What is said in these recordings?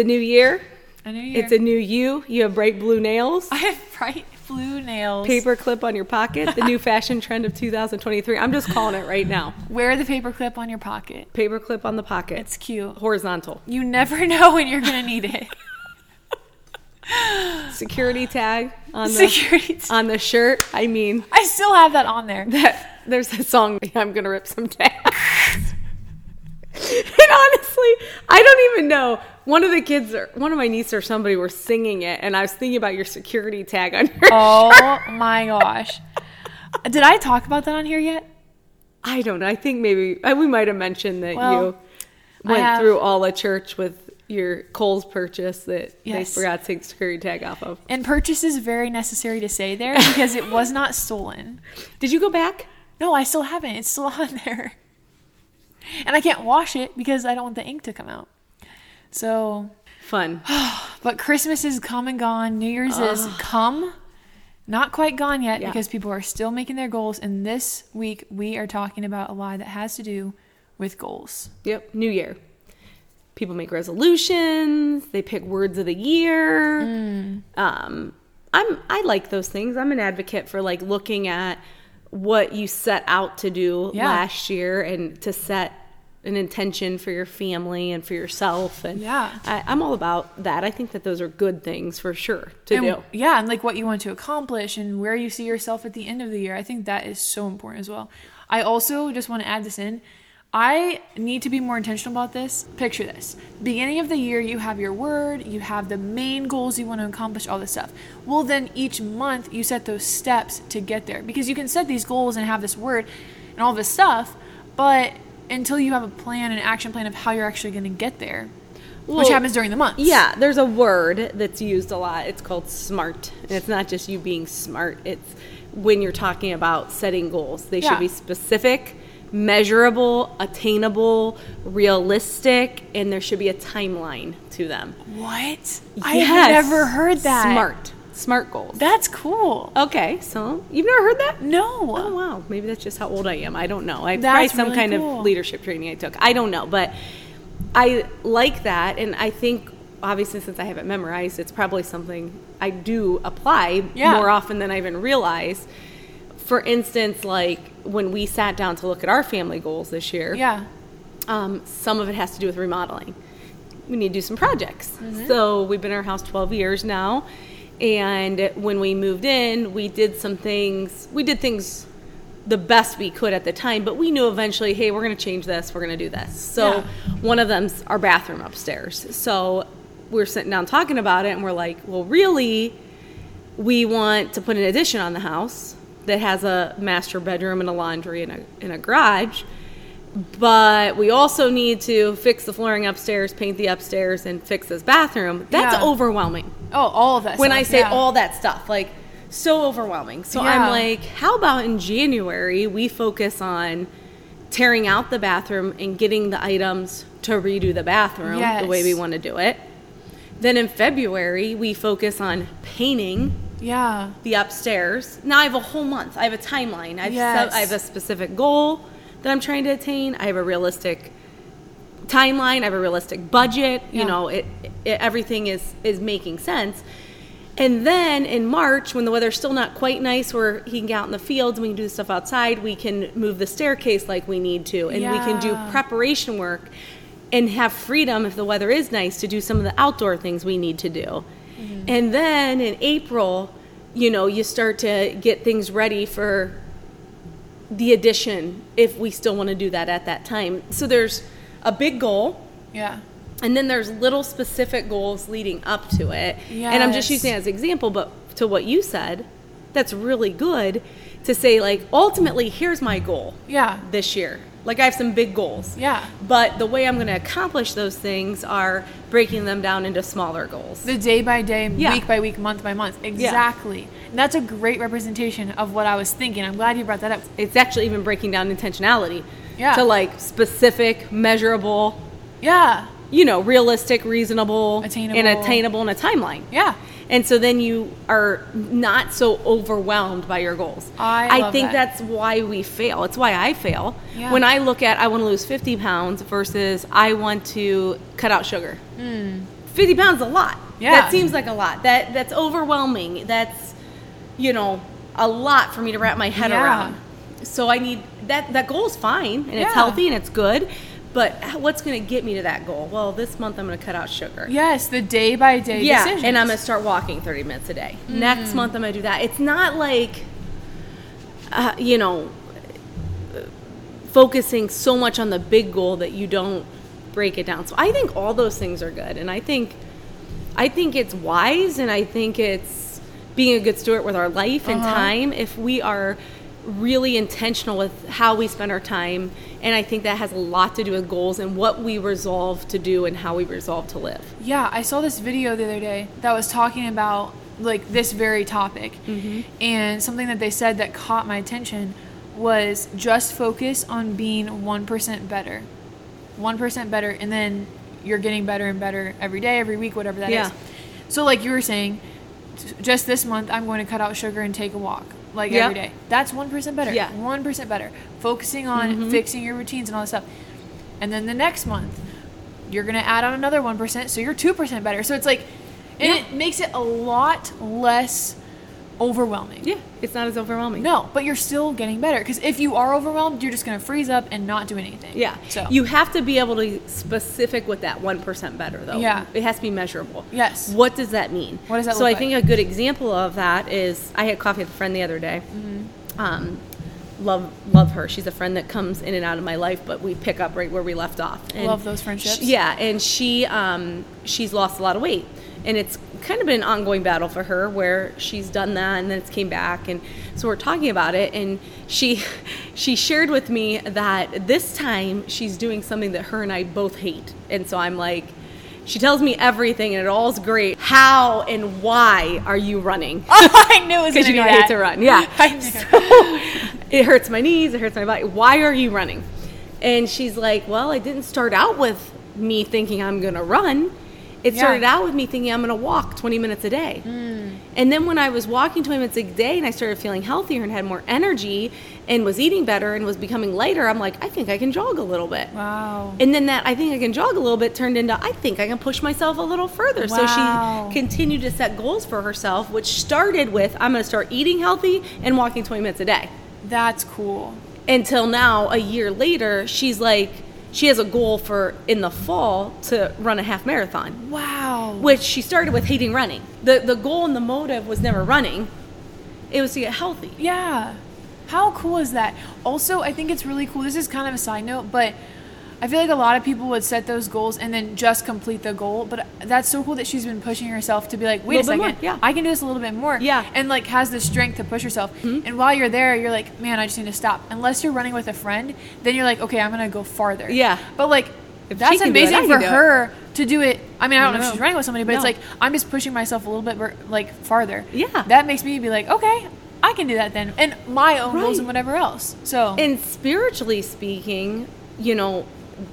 A new year. A new year. It's a new you. You have bright blue nails. I have bright blue nails. Paper clip on your pocket. The new fashion trend of 2023. I'm just calling it right now. Wear the paper clip on your pocket. Paper clip on the pocket. It's cute. horizontal. You never know when you're gonna need it. Security tag on the Security. on the shirt. I mean, I still have that on there. that there's a song I'm gonna rip some tags. and honestly, I don't even know. One of the kids, or one of my nieces or somebody, were singing it, and I was thinking about your security tag on your. Oh my gosh. Did I talk about that on here yet? I don't know. I think maybe uh, we might have mentioned that Well, you went have- through all the church with your Kohl's purchase that Yes. they forgot to take the security tag off of. And purchase is very necessary to say there because it was not stolen. Did you go back? No, I still haven't. It's still on there. And I can't wash it because I don't want the ink to come out. So, Fun. but Christmas is come and gone. New Year's is come, not quite gone yet Yeah. because people are still making their goals. And this week we are talking about a lie that has to do with goals. Yep. New year. People make resolutions. They pick words of the year. Mm. Um, I'm I like those things. I'm an advocate for like looking at what you set out to do Yeah. last year and to set an intention for your family and for yourself. And Yeah. I, I'm all about that. I think that those are good things for sure to and, do. Yeah, and like what you want to accomplish and where you see yourself at the end of the year. I think that is so important as well. I also just want to add this in. I need to be more intentional about this. Picture this. Beginning of the year, you have your word, you have the main goals you want to accomplish, all this stuff. Well, then each month you set those steps to get there because you can set these goals and have this word and all this stuff, but until you have a plan, an action plan of how you're actually going to get there, which happens during the month. Yeah, there's a word that's used a lot. It's called smart. And it's not just you being smart, it's when you're talking about setting goals. They Yeah. should be specific, measurable, attainable, realistic, and there should be a timeline to them. What? Yes. I've never heard that. Smart. Smart goals. That's cool. okay, so you've never heard that? No. Oh wow, maybe that's just how old I am. I don't know. I probably some really kind cool. of leadership training I took. I don't know, but I like that, and I think obviously since I have it memorized, it's probably something I do apply Yeah. more often than I even realize. For instance, like when we sat down to look at our family goals this year, Yeah. um, some of it has to do with remodeling. We need to do some projects. So we've been in our house 12 years now. And when we moved in, we did some things. We did things the best we could at the time, but we knew eventually, hey, we're going to change this, we're going to do this. So Yeah. one of them's our bathroom upstairs. So we're sitting down talking about it, and we're like, well, really, we want to put an addition on the house that has a master bedroom and a laundry and a, and a garage. But we also need to fix the flooring upstairs, paint the upstairs, and fix this bathroom. That's Yeah. overwhelming. Oh, all of that. When stuff, I say yeah. all that stuff, like so overwhelming. So Yeah. I'm like, how about in January we focus on tearing out the bathroom and getting the items to redo the bathroom the way we want to do it. Then in February we focus on painting Yeah. the upstairs. Now I have a whole month. I have a timeline. I've Yes. set, I have a specific goal that I'm trying to attain. I have a realistic timeline. I have a realistic budget. Yeah. You know, it, it everything is is making sense. And then in March, when the weather's still not quite nice, where he can get out in the fields and we can do stuff outside, we can move the staircase like we need to, and we can do preparation work and have freedom if the weather is nice to do some of the outdoor things we need to do. Mm-hmm. And then in April, you know, you start to get things ready for the addition if we still want to do that at that time. So there's a big goal Yeah. and then there's little specific goals leading up to it. And I'm just using as an example, but to what you said, that's really good to say like ultimately here's my goal Yeah. this year. Like I have some big goals. Yeah. But the way I'm going to accomplish those things are breaking them down into smaller goals. The day by day, Yeah. week by week, month by month. Exactly. And that's a great representation of what I was thinking. I'm glad you brought that up. It's actually even breaking down intentionality Yeah. to like specific, measurable, Yeah. you know, realistic, reasonable, attainable. and attainable in a timeline. Yeah. And so then you are not so overwhelmed by your goals. I love think that. that's why we fail. It's why I fail. Yeah. When I look at I want to lose 50 pounds versus I want to cut out sugar. Hmm. 50 pounds a lot. Yeah. That seems like a lot. That that's overwhelming. That's you know, a lot for me to wrap my head Yeah. around. So I need that that goal is fine and it's healthy and it's good, but what's going to get me to that goal? Well, this month I'm going to cut out sugar. Yes, the day by day Yeah, decisions. and I'm going to start walking 30 minutes a day. Mm-hmm. Next month I'm going to do that. It's not like uh, you know focusing so much on the big goal that you don't break it down. So I think all those things are good, and I think I think it's wise, and I think it's being a good steward with our life and Uh-huh. time if we are really intentional with how we spend our time. And I think that has a lot to do with goals and what we resolve to do and how we resolve to live. Yeah, I saw this video the other day that was talking about like this very topic. Mm-hmm. And something that they said that caught my attention was just focus on being 1% better. 1% better and then you're getting better and better every day, every week, whatever that is. Yeah. So like you were saying, just this month I'm going to cut out sugar and take a walk like every day. That's 1% better. Yeah. Mm-hmm. 1% better. Focusing on fixing your routines and all this stuff. And then the next month, you're gonna add on another one percent, so you're two percent better. So it's like, and Yeah. it makes it a lot less overwhelming. Yeah, it's not as overwhelming. No, but you're still getting better because if you are overwhelmed, you're just gonna freeze up and not do anything. Yeah. So you have to be able to be specific with that 1% better though. Yeah. It has to be measurable. Yes. What does that mean? What does that So I like? think a good example of that is I had coffee with a friend the other day. Mm-hmm. Um, love love her. She's a friend that comes in and out of my life, but we pick up right where we left off. And Love those friendships. she- yeah, and she um, she's lost a lot of weight, and it's kind of been an ongoing battle for her where she's done that and then it's came back, and so we're talking about it, and she she shared with me that this time she's doing something that her and I both hate, and so I'm like. She tells me everything and it all's great. How and why are you running? Oh, I knew it was Because you know be I hate to run. Yeah. I knew. So it hurts my knees, it hurts my body. Why are you running? And she's like, Well, I didn't start out with me thinking I'm gonna run. It Yeah. started out with me thinking I'm gonna walk 20 minutes a day. Hmm. And then when I was walking 20 minutes a day and I started feeling healthier and had more energy and was eating better and was becoming lighter, I'm like, I think I can jog a little bit. Wow. And then that I think I can jog a little bit turned into I think I can push myself a little further. Wow. So she continued to set goals for herself, which started with I'm going to start eating healthy and walking 20 minutes a day. That's cool. Until now, a year later, she's like she has a goal for in the fall to run a half marathon, Wow. which she started with hating running. The the goal and the motive was never running. It was to get healthy. Yeah. How cool is that? Also, I think it's really cool. This is kind of a side note, but I feel like a lot of people would set those goals and then just complete the goal. But that's so cool that she's been pushing herself to be like, wait a bit second, more, yeah. I can do this a little bit more. Yeah. Mm-hmm. And like has the strength to push herself. And while you're there, you're like, man, I just need to stop. Unless you're running with a friend, then you're like, okay, I'm gonna go farther. Yeah. But like, If that's do it, amazing for her to do it. I mean, I don't know if she's running with somebody, but it's like I'm just pushing myself a little bit like farther. Yeah. That makes me be like, okay, I can do that then, and my own goals and whatever else. So And spiritually speaking, you know,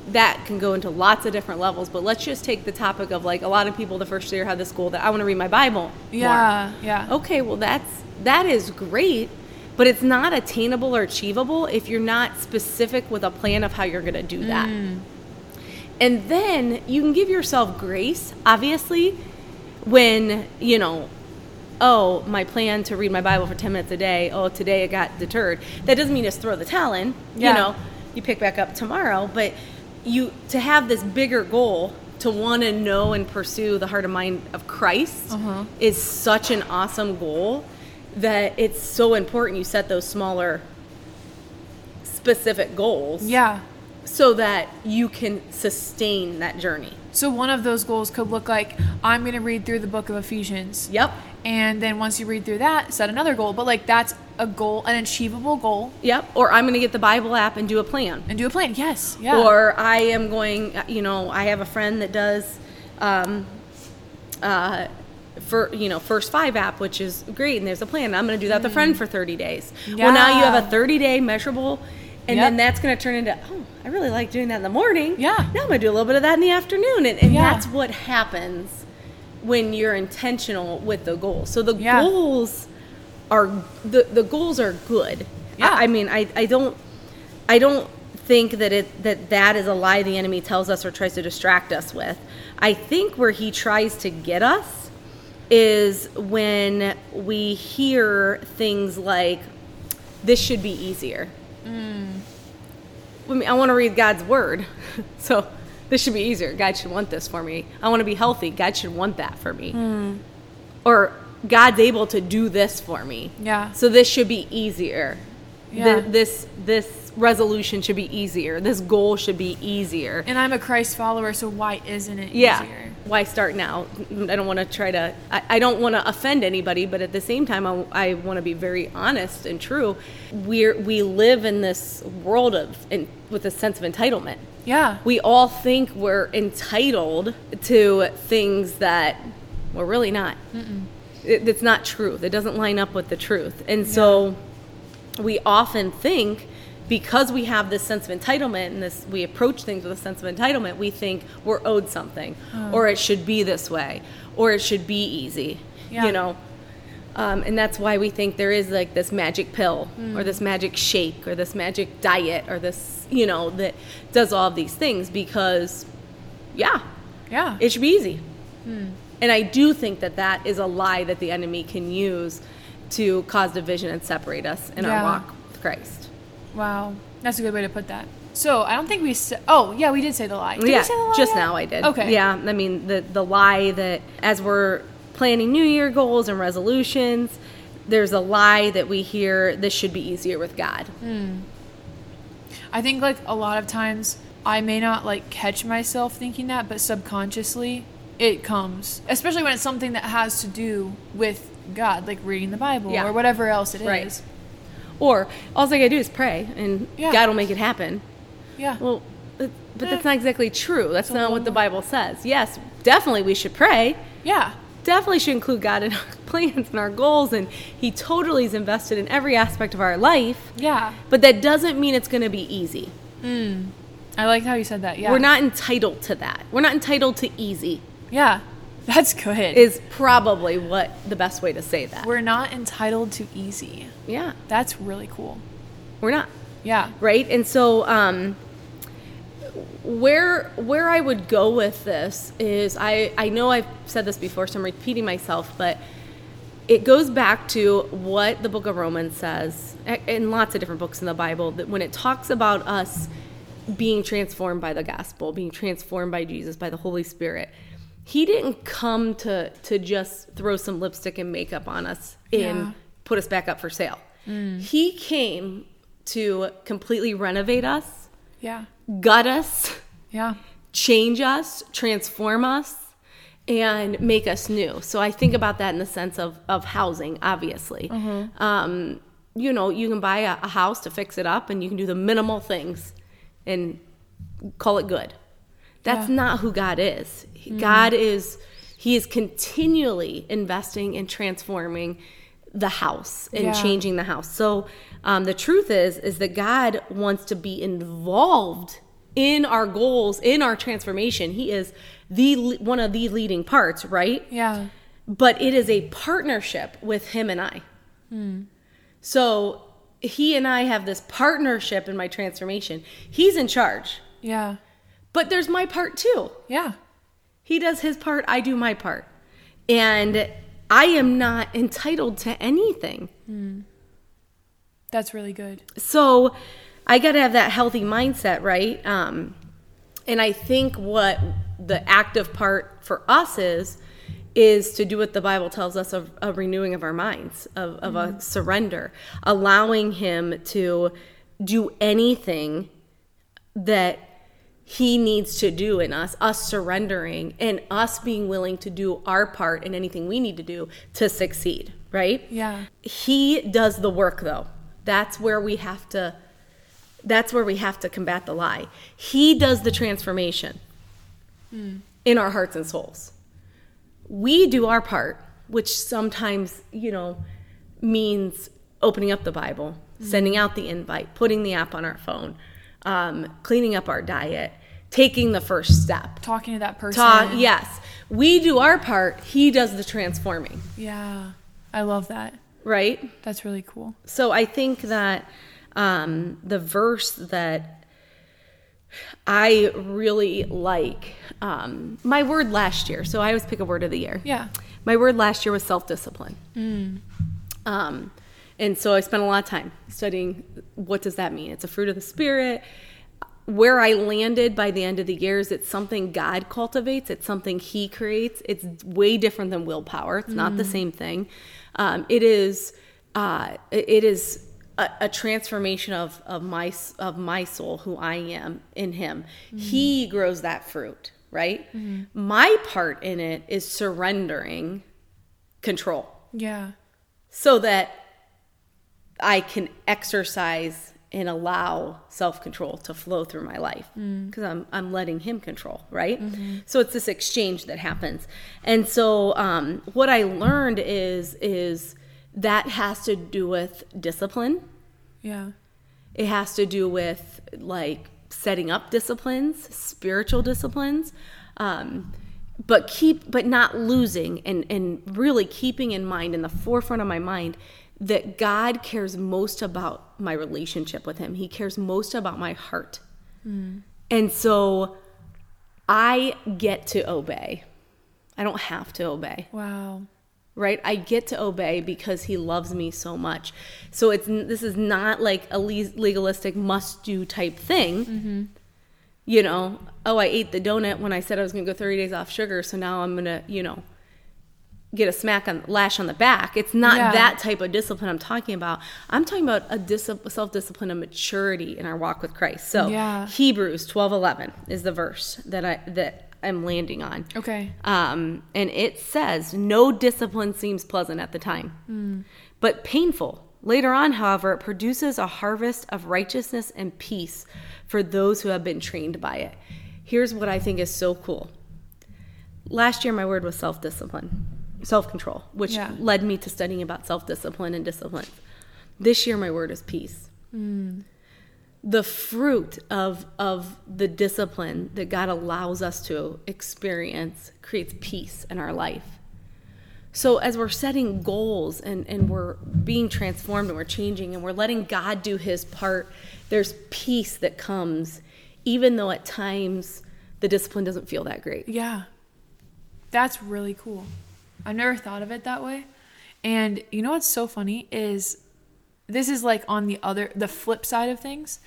that can go into lots of different levels. But let's just take the topic of like a lot of people the first year had this goal that I want to read my Bible. more. yeah, yeah, Okay, well that's that is great, but it's not attainable or achievable if you're not specific with a plan of how you're going to do that. Mm. And then you can give yourself grace, obviously, when, you know, oh, my plan to read my Bible for 10 minutes a day, oh, today it got deterred. That doesn't mean just throw the towel in. Yeah. You know, you pick back up tomorrow, but you to have this bigger goal to want to know and pursue the heart and mind of Christ Uh-huh. is such an awesome goal that it's so important you set those smaller specific goals yeah. so that you can sustain that journey. So one of those goals could look like I'm going to read through the book of Ephesians. Yep. And then once you read through that, set another goal. But like that's a goal, an achievable goal, Yep. Or I'm going to get the Bible app and do a plan. and do a plan. Yes. Yeah. Or I am going, you know, I have a friend that does, um, uh, for you know, first five app, which is great, and there's a plan. I'm going to do that with a friend for 30 days. yeah. Well, now you have Mm. A 30 day measurable, and Yep. then that's going to turn into, oh, I really like doing that in the morning. Yeah. Now I'm going to do a little bit of that in the afternoon, and, and Yeah. that's what happens when you're intentional with the goal. So the Yeah. goals are the the goals are good. Yeah. I, I mean, I I don't I don't think that it that that is a lie the enemy tells us or tries to distract us with. I think where he tries to get us is when we hear things like this should be easier. Mm. I, mean, I want to read God's word. So this should be easier. God should want this for me. I want to be healthy. God should want that for me. Hmm. Or God's able to do this for me. Yeah. So this should be easier. Th- Yeah. this this resolution should be easier. This goal should be easier. And I'm a Christ follower, so why isn't it Yeah. easier? Why start now? I don't want to try to. I, I don't want to offend anybody, but at the same time, I, I want to be very honest and true. We're we live in this world of in, with a sense of entitlement. Yeah. We all think we're entitled to things that we're really not. It, it's not truth. It doesn't line up with the truth, and so we often think because we have this sense of entitlement and this we approach things with a sense of entitlement we think we're owed something or it should be this way or it should be easy Yeah. you know um, and that's why we think there is like this magic pill or this magic shake or this magic diet or this you know that does all of these things because yeah Yeah. it should be easy. And I do think that that is a lie that the enemy can use to cause division and separate us in Yeah. our walk with Christ. Wow. That's a good way to put that. So I don't think we said. Oh, yeah, we did say the lie. Did yeah, we say the lie just yet? now I did. Okay. Yeah, I mean the the lie that as we're planning New Year goals and resolutions, there's a lie that we hear this should be easier with God. Hmm. I think like a lot of times I may not like catch myself thinking that, but subconsciously it comes. Especially when it's something that has to do with God, like reading the Bible Yeah. or whatever else it is. Or all I gotta do is pray and Yeah. God will make it happen. Yeah. Well, but but Eh. that's not exactly true. That's not what the. Bible says. Yes, definitely we should pray. yeah. definitely should include God in our plans and our goals, and He totally is invested in every aspect of our life. Yeah. But that doesn't mean it's going to be easy. I like how you said that. Yeah. We're not entitled to that. We're not entitled to easy. Yeah. That's good. Is probably what the best way to say that. We're not entitled to easy. yeah, That's really cool. we're not Yeah. right. And so, um, where where I would go with this is I I know I've said this before, so I'm repeating myself, but it goes back to what the book of Romans says, in lots of different books in the Bible, that when it talks about us being transformed by the gospel, being transformed by Jesus, by the Holy Spirit, He didn't come to to just throw some lipstick and makeup on us and Yeah. put us back up for sale. He came to completely renovate us, Yeah. gut us, Yeah. change us, transform us, and make us new. So I think about that in the sense of, of housing, obviously. Um, you know, you can buy a, a house to fix it up and you can do the minimal things and call it good. That's Yeah. not who God is. God is, He is continually investing in transforming the house and Yeah. changing the house. So um, the truth is, is that God wants to be involved in our goals, in our transformation. He is the one of the leading parts, right? Yeah. But it is a partnership with Him and I. So He and I have this partnership in my transformation. He's in charge, Yeah. But there's my part too. Yeah. He does his part, I do my part. And I am not entitled to anything. That's really good. So I got to have that healthy mindset, right? Um, and I think what the active part for us is, is to do what the Bible tells us of a renewing of our minds, of, of a surrender, allowing Him to do anything that He needs to do in us, us surrendering, and us being willing to do our part in anything we need to do to succeed, right? Yeah. He does the work though. That's where we have to that's where we have to combat the lie. He does the transformation hmm. in our hearts and souls. We do our part, which sometimes, you know, means opening up the Bible, hmm. sending out the invite, putting the app on our phone, um, cleaning up our diet, taking the first step. Talking to that person. Yes. We do our part, he does the transforming, Yeah. I love that. right? That's really cool. So I think that um, the verse that I really like um, my word last year. So I always pick a word of the year. Yeah. My word last year was self discipline. Um, and so I spent a lot of time studying what does that mean? It's a fruit of the spirit. Where I landed by the end of the year is it's something God cultivates. It's something He creates. It's way different than willpower. It's not the same thing. Um, it is. Uh, it is a, a transformation of of my of my soul, who I am in Him. He grows that fruit, right? My part in it is surrendering control Yeah. so that I can exercise and allow self control to flow through my life because I'm I'm letting Him control, right? So it's this exchange that happens, and so um, what I learned is is that has to do with discipline. Yeah. It has to do with like setting up disciplines, spiritual disciplines, um, but keep but not losing and and really keeping in mind in the forefront of my mind that God cares most about my relationship with Him. He cares most about my heart, hmm. and so I get to obey. I don't have to obey. Wow. right? I get to obey because he loves me so much. So it's this is not like a legalistic must do type thing. Mm-hmm. You know oh i ate the donut when i said i was going to go 30 days off sugar so now i'm going to you know get a smack on lash on the back it's not Yeah. that type of discipline i'm talking about i'm talking about a dis- self-discipline of maturity in our walk with christ so Yeah. hebrews 12 11 is the verse that i that i'm landing on Okay. um, and it says, No discipline seems pleasant at the time, but painful. Later on, however, it produces a harvest of righteousness and peace for those who have been trained by it. Here's what I think is so cool. Last year, my word was self discipline, self control, which Yeah. led me to studying about self discipline and discipline. This year, my word is peace mm. the fruit of of the discipline that God allows us to experience creates peace in our life. So as we're setting goals and, and we're being transformed and we're changing and we're letting God do his part, there's peace that comes, even though at times the discipline doesn't feel that great. Yeah. That's really cool. I've never thought of it that way. And you know what's so funny is this is like on the other the flip side of things.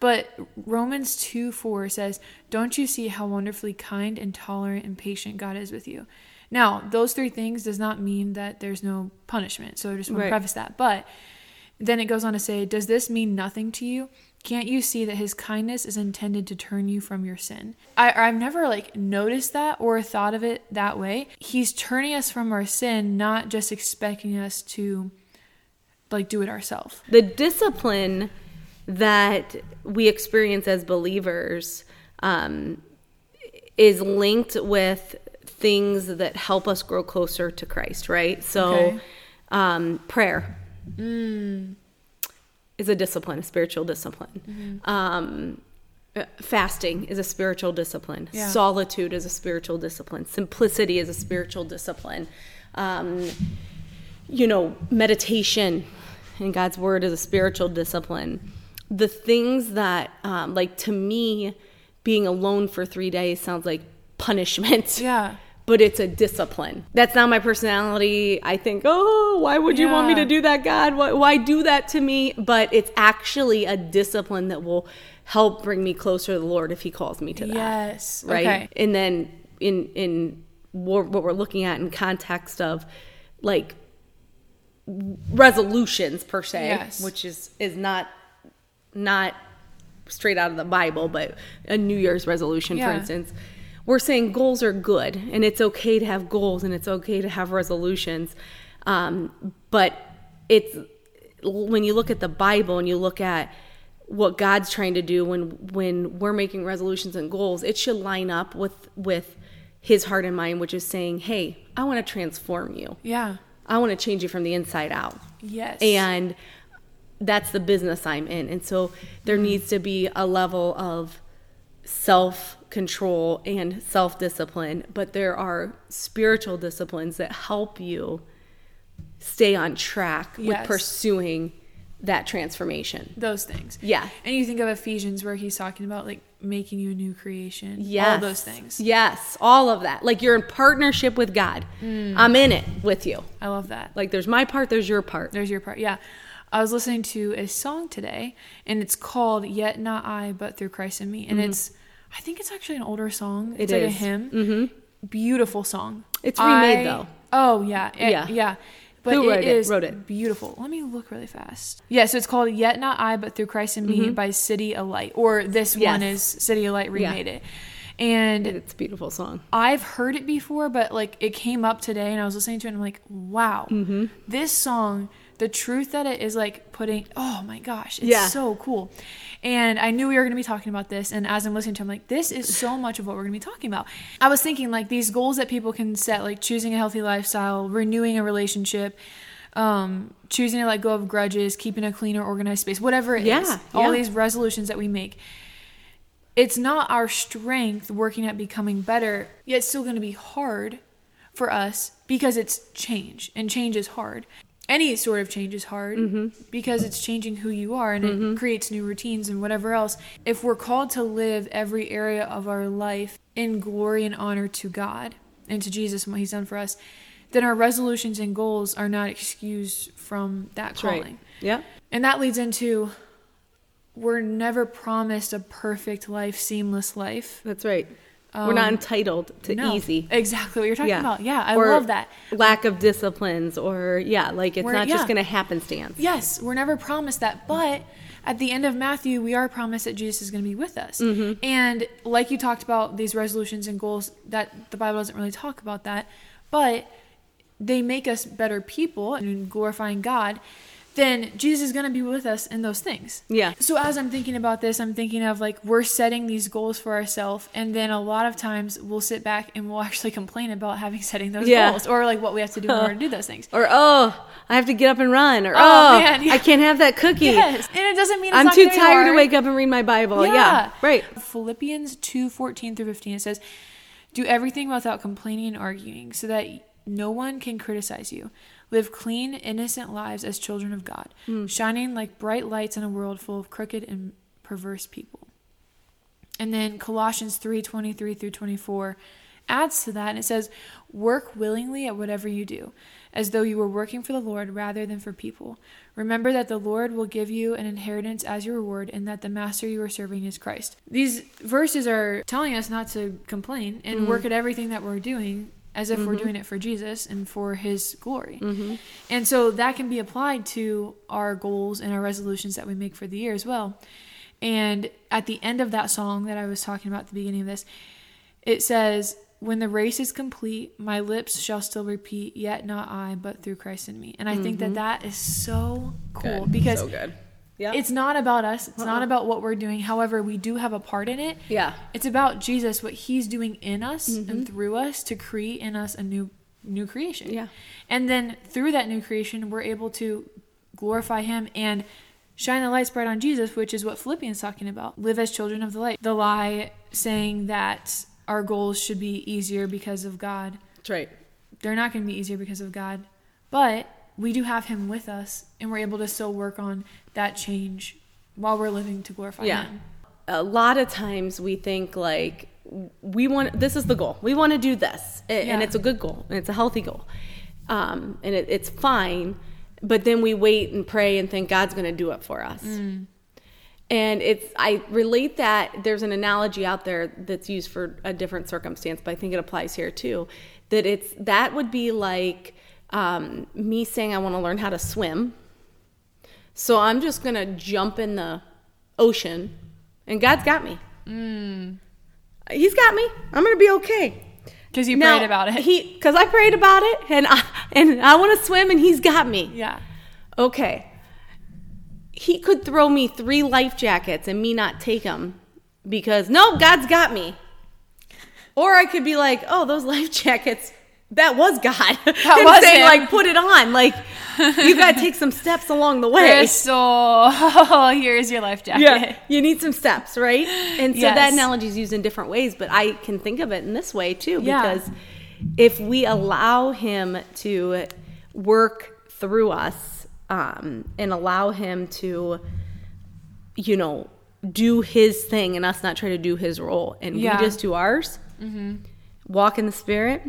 But Romans 2 4 says, Don't you see how wonderfully kind and tolerant and patient God is with you? Now, those three things does not mean that there's no punishment. So I just want Right. to preface that. But then it goes on to say, Does this mean nothing to you? Can't you see that his kindness is intended to turn you from your sin? I, I've never like noticed that or thought of it that way. He's turning us from our sin, not just expecting us to like do it ourselves. the discipline that we experience as believers um, is linked with things that help us grow closer to Christ, right? So, Okay. um, prayer is a discipline, a spiritual discipline. Um, uh, fasting is a spiritual discipline. Yeah. Solitude is a spiritual discipline. Simplicity is a spiritual discipline. Um, you know, meditation and God's word is a spiritual discipline. The things that, um, like to me, being alone for three days sounds like punishment. Yeah. But it's a discipline. That's not my personality. I think, oh, why would you want me to do that, God? Why, why do that to me? But it's actually a discipline that will help bring me closer to the Lord if He calls me to that Yes. right Okay. and then in in what we're looking at in context of like resolutions per se Yes. which is is not not straight out of the bible but a new year's resolution for instance we're saying goals are good and it's okay to have goals and it's okay to have resolutions um, but it's when you look at the bible and you look at what God's trying to do when when we're making resolutions and goals, it should line up with with his heart and mind, which is saying, "Hey, I want to transform you. Yeah. I want to change you from the inside out." Yes. And that's the business I'm in. And so there needs to be a level of self control and self discipline, but there are spiritual disciplines that help you stay on track with pursuing that transformation. those things. Yeah. And you think of Ephesians where he's talking about like making you a new creation. Yes. All those things. Yes, all of that. Like you're in partnership with God. Mm. I'm in it with you. I love that. Like there's my part, there's your part. There's your part. Yeah. I was listening to a song today and it's called Yet Not I, But Through Christ in Me. And it's, I think it's actually an older song. It's Mm-hmm. Like a hymn. Mm-hmm. Beautiful song. It's remade, I- though. Oh, yeah. It- Yeah. Yeah. But Who it wrote it? is Wrote it? beautiful. Let me look really fast. Yeah, so it's called Yet Not I, But Through Christ in Me by CityAlight. Or this Mm-hmm. Yes. one is CityAlight remade it. And It's a beautiful song. I've heard it before, but like it came up today and I was listening to it and I'm like, wow, Mm-hmm. this song, the truth that it is like putting, oh my gosh, it's Yeah. so cool. And I knew we were going to be talking about this. And as I'm listening to it, I'm like, this is so much of what we're going to be talking about. I was thinking like these goals that people can set, like choosing a healthy lifestyle, renewing a relationship, um, choosing to let go of grudges, keeping a cleaner, organized space, whatever it is. Yeah, All yeah. these resolutions that we make it's not our strength working at becoming better, yet it's still going to be hard for us because it's change, and change is hard. Any sort of change is hard Mm-hmm. because it's changing who you are and it creates new routines and whatever else. If we're called to live every area of our life in glory and honor to God and to Jesus and what He's done for us, then our resolutions and goals are not excused from that That's calling. right. Yeah. And that leads into we're never promised a perfect life, seamless life. That's right. We're not Um, entitled to No, easy. Exactly what you're talking Yeah. about. Yeah, I Or love that. Lack of disciplines or yeah, like it's We're- not yeah. just gonna happenstance. Yes, we're never promised that. But at the end of Matthew, we are promised that Jesus is going to be with us. Mm-hmm. And like you talked about these resolutions and goals, that the Bible doesn't really talk about that, but they make us better people and glorifying God. Then Jesus is going to be with us in those things. Yeah. So as I'm thinking about this, I'm thinking of like we're setting these goals for ourselves, and then a lot of times we'll sit back and we'll actually complain about having setting those Yeah. goals, or like what we have to do in order to do those things. Or oh, I have to get up and run. Or Oh, oh, man, yeah. I can't have that cookie. Yes, and it doesn't mean it's I'm not too tired to wake up and read my Bible. Yeah. Right. Philippians 2 14 through 15, it says, Do everything without complaining and arguing, so that no one can criticize you. Live clean, innocent lives as children of God, Hmm. shining like bright lights in a world full of crooked and perverse people. And then Colossians 3 23 through 24 adds to that, and it says, Work willingly at whatever you do, as though you were working for the Lord rather than for people. Remember that the Lord will give you an inheritance as your reward, and that the master you are serving is Christ. These verses are telling us not to complain and work at everything that we're doing as if we're mm-hmm. doing it for Jesus and for his glory. Mm-hmm. And so that can be applied to our goals and our resolutions that we make for the year as well. And at the end of that song that I was talking about at the beginning of this, it says, When the race is complete, my lips shall still repeat, Yet not I, but through Christ in me. And I think that mm-hmm. that is so cool because good. Yeah. it's not about us, it's not about what we're doing. However, we do have a part in it. yeah. It's about Jesus, what he's doing in us Mm-hmm. and through us to create in us a new new creation. Yeah. And then through that new creation, we're able to glorify him and shine the light bright on Jesus, which is what Philippians talking about. Live as children of the light. The lie saying that our goals should be easier because of God. That's right. They're not going to be easier because of God. But we do have him with us and we're able to still work on that change while we're living to glorify Yeah. him. A lot of times we think like we want this is the goal. We want to do this, and Yeah. it's a good goal and it's a healthy goal, um, and it, it's fine. But then we wait and pray and think God's going to do it for us. Mm. And it's I relate that there's an analogy out there that's used for a different circumstance, but I think it applies here too. That it's that would be like um, me saying I want to learn how to swim. So I'm just gonna jump in the ocean, and God's got me. He's got me. I'm gonna be okay. Because you Now, prayed about it. He, because I prayed about it, and I and I want to swim, and He's got me. yeah. Okay. He could throw me three life jackets and me not take them because no, God's got me. Or I could be like, oh, those life jackets, that was God. That was say, him. like, put it on. Like, you got to take some steps along the way. Kristel, here's your life jacket. Yeah, you need some steps, right? And so that analogy is used in different ways, but I can think of it in this way too, Yeah. because if we allow Him to work through us um, and allow Him to, you know, do his thing and us not try to do his role and Yeah. we just do ours. Walk in the spirit.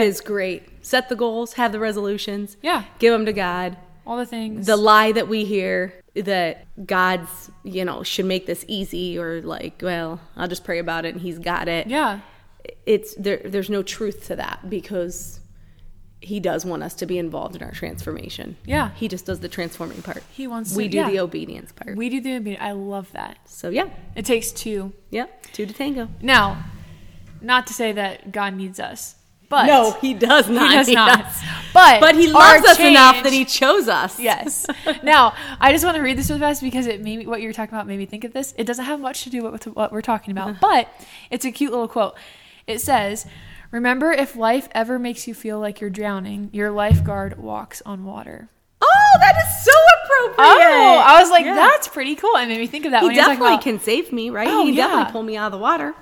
It is great. Set the goals, have the resolutions. Yeah. Give them to God. All the things. The lie that we hear that God's, you know, should make this easy or like, well, I'll just pray about it and he's got it. yeah. It's there there's no truth to that because he does want us to be involved in our transformation. Yeah. He just does the transforming part. He wants we to- do yeah. the obedience part. We do the obedience. I love that. so yeah. It takes two. Yeah. Two to tango. Now, not to say that God needs us, but no, he does not. he does not. does. But But he loves us enough that he chose us. Yes. now, I just want to read this real fast because it made me, what you're talking about made me think of this. It doesn't have much to do with what we're talking about, uh-huh. but it's a cute little quote. It says, "Remember, if life ever makes you feel like you're drowning, your lifeguard walks on water." Oh, that is so appropriate. Oh, I was like, Yeah. that's pretty cool. It made me think of that. He when you're talking definitely about- can save me, right? Oh, he yeah. definitely pull me out of the water.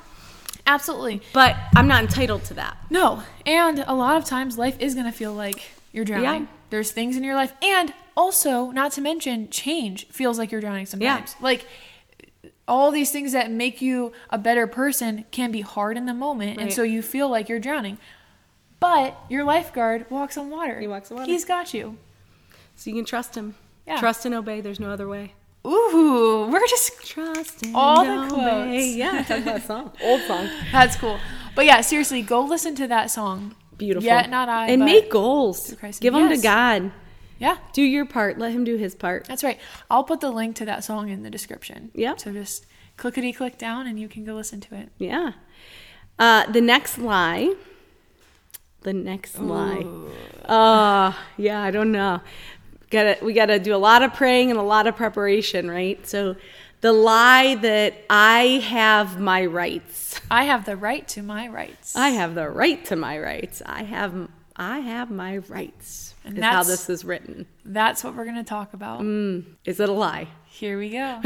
Absolutely. But I'm not entitled to that. No, and a lot of times life is going to feel like you're drowning. Yeah. There's things in your life, and also, not to mention, change feels like you're drowning sometimes. Yeah. Like all these things that make you a better person can be hard in the moment, and so you feel like you're drowning. But your lifeguard walks on water. He walks on water. He's got you. So you can trust him. Yeah. Trust and obey. There's no other way. Ooh, we're just Trust and All the quotes. Yeah, talk about song. Old song. that's cool. But yeah, seriously, go listen to that song. Beautiful. Yeah, not I, And make goals. Give them to God. Yeah. Do your part. Let him do his part. That's right. I'll put the link to that song in the description. Yeah. So just clickety click down and you can go listen to it. Yeah. Uh, the next lie. The next lie. Uh, yeah, I don't know. Gotta we gotta do a lot of praying and a lot of preparation, right? So the lie that I have my rights. I have the right to my rights. I have the right to my rights. I have I have my rights. And is how this is written. That's what we're going to talk about. Is it a lie? Here we go.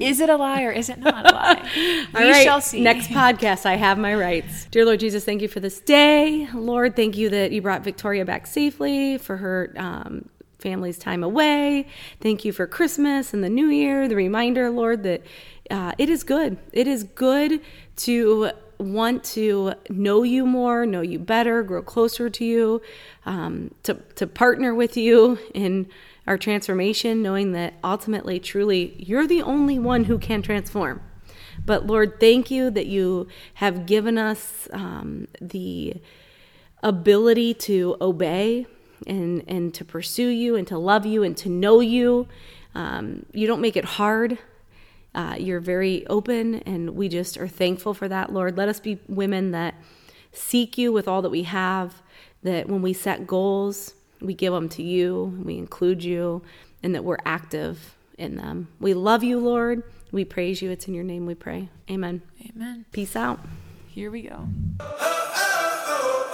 is it a lie or is it not a lie? We right, shall see. Next podcast, I have my rights. Dear Lord Jesus, thank you for this day. Lord, thank you that you brought Victoria back safely for her um, family's time away. Thank you for Christmas and the New Year. The reminder, Lord, that uh, it is good. It is good to want to know you more, know you better, grow closer to you, um, to, to partner with you in our transformation, knowing that ultimately, truly, you're the only one who can transform. But Lord, thank you that you have given us um, the ability to obey and, and to pursue you and to love you and to know you. Um, you don't make it hard. Uh, you're very open, and we just are thankful for that, Lord. Let us be women that seek you with all that we have, that when we set goals, we give them to you, we include you, and that we're active in them. We love you, Lord. We praise you. It's in your name we pray. Amen. Amen. Peace out. Here we go. oh, oh,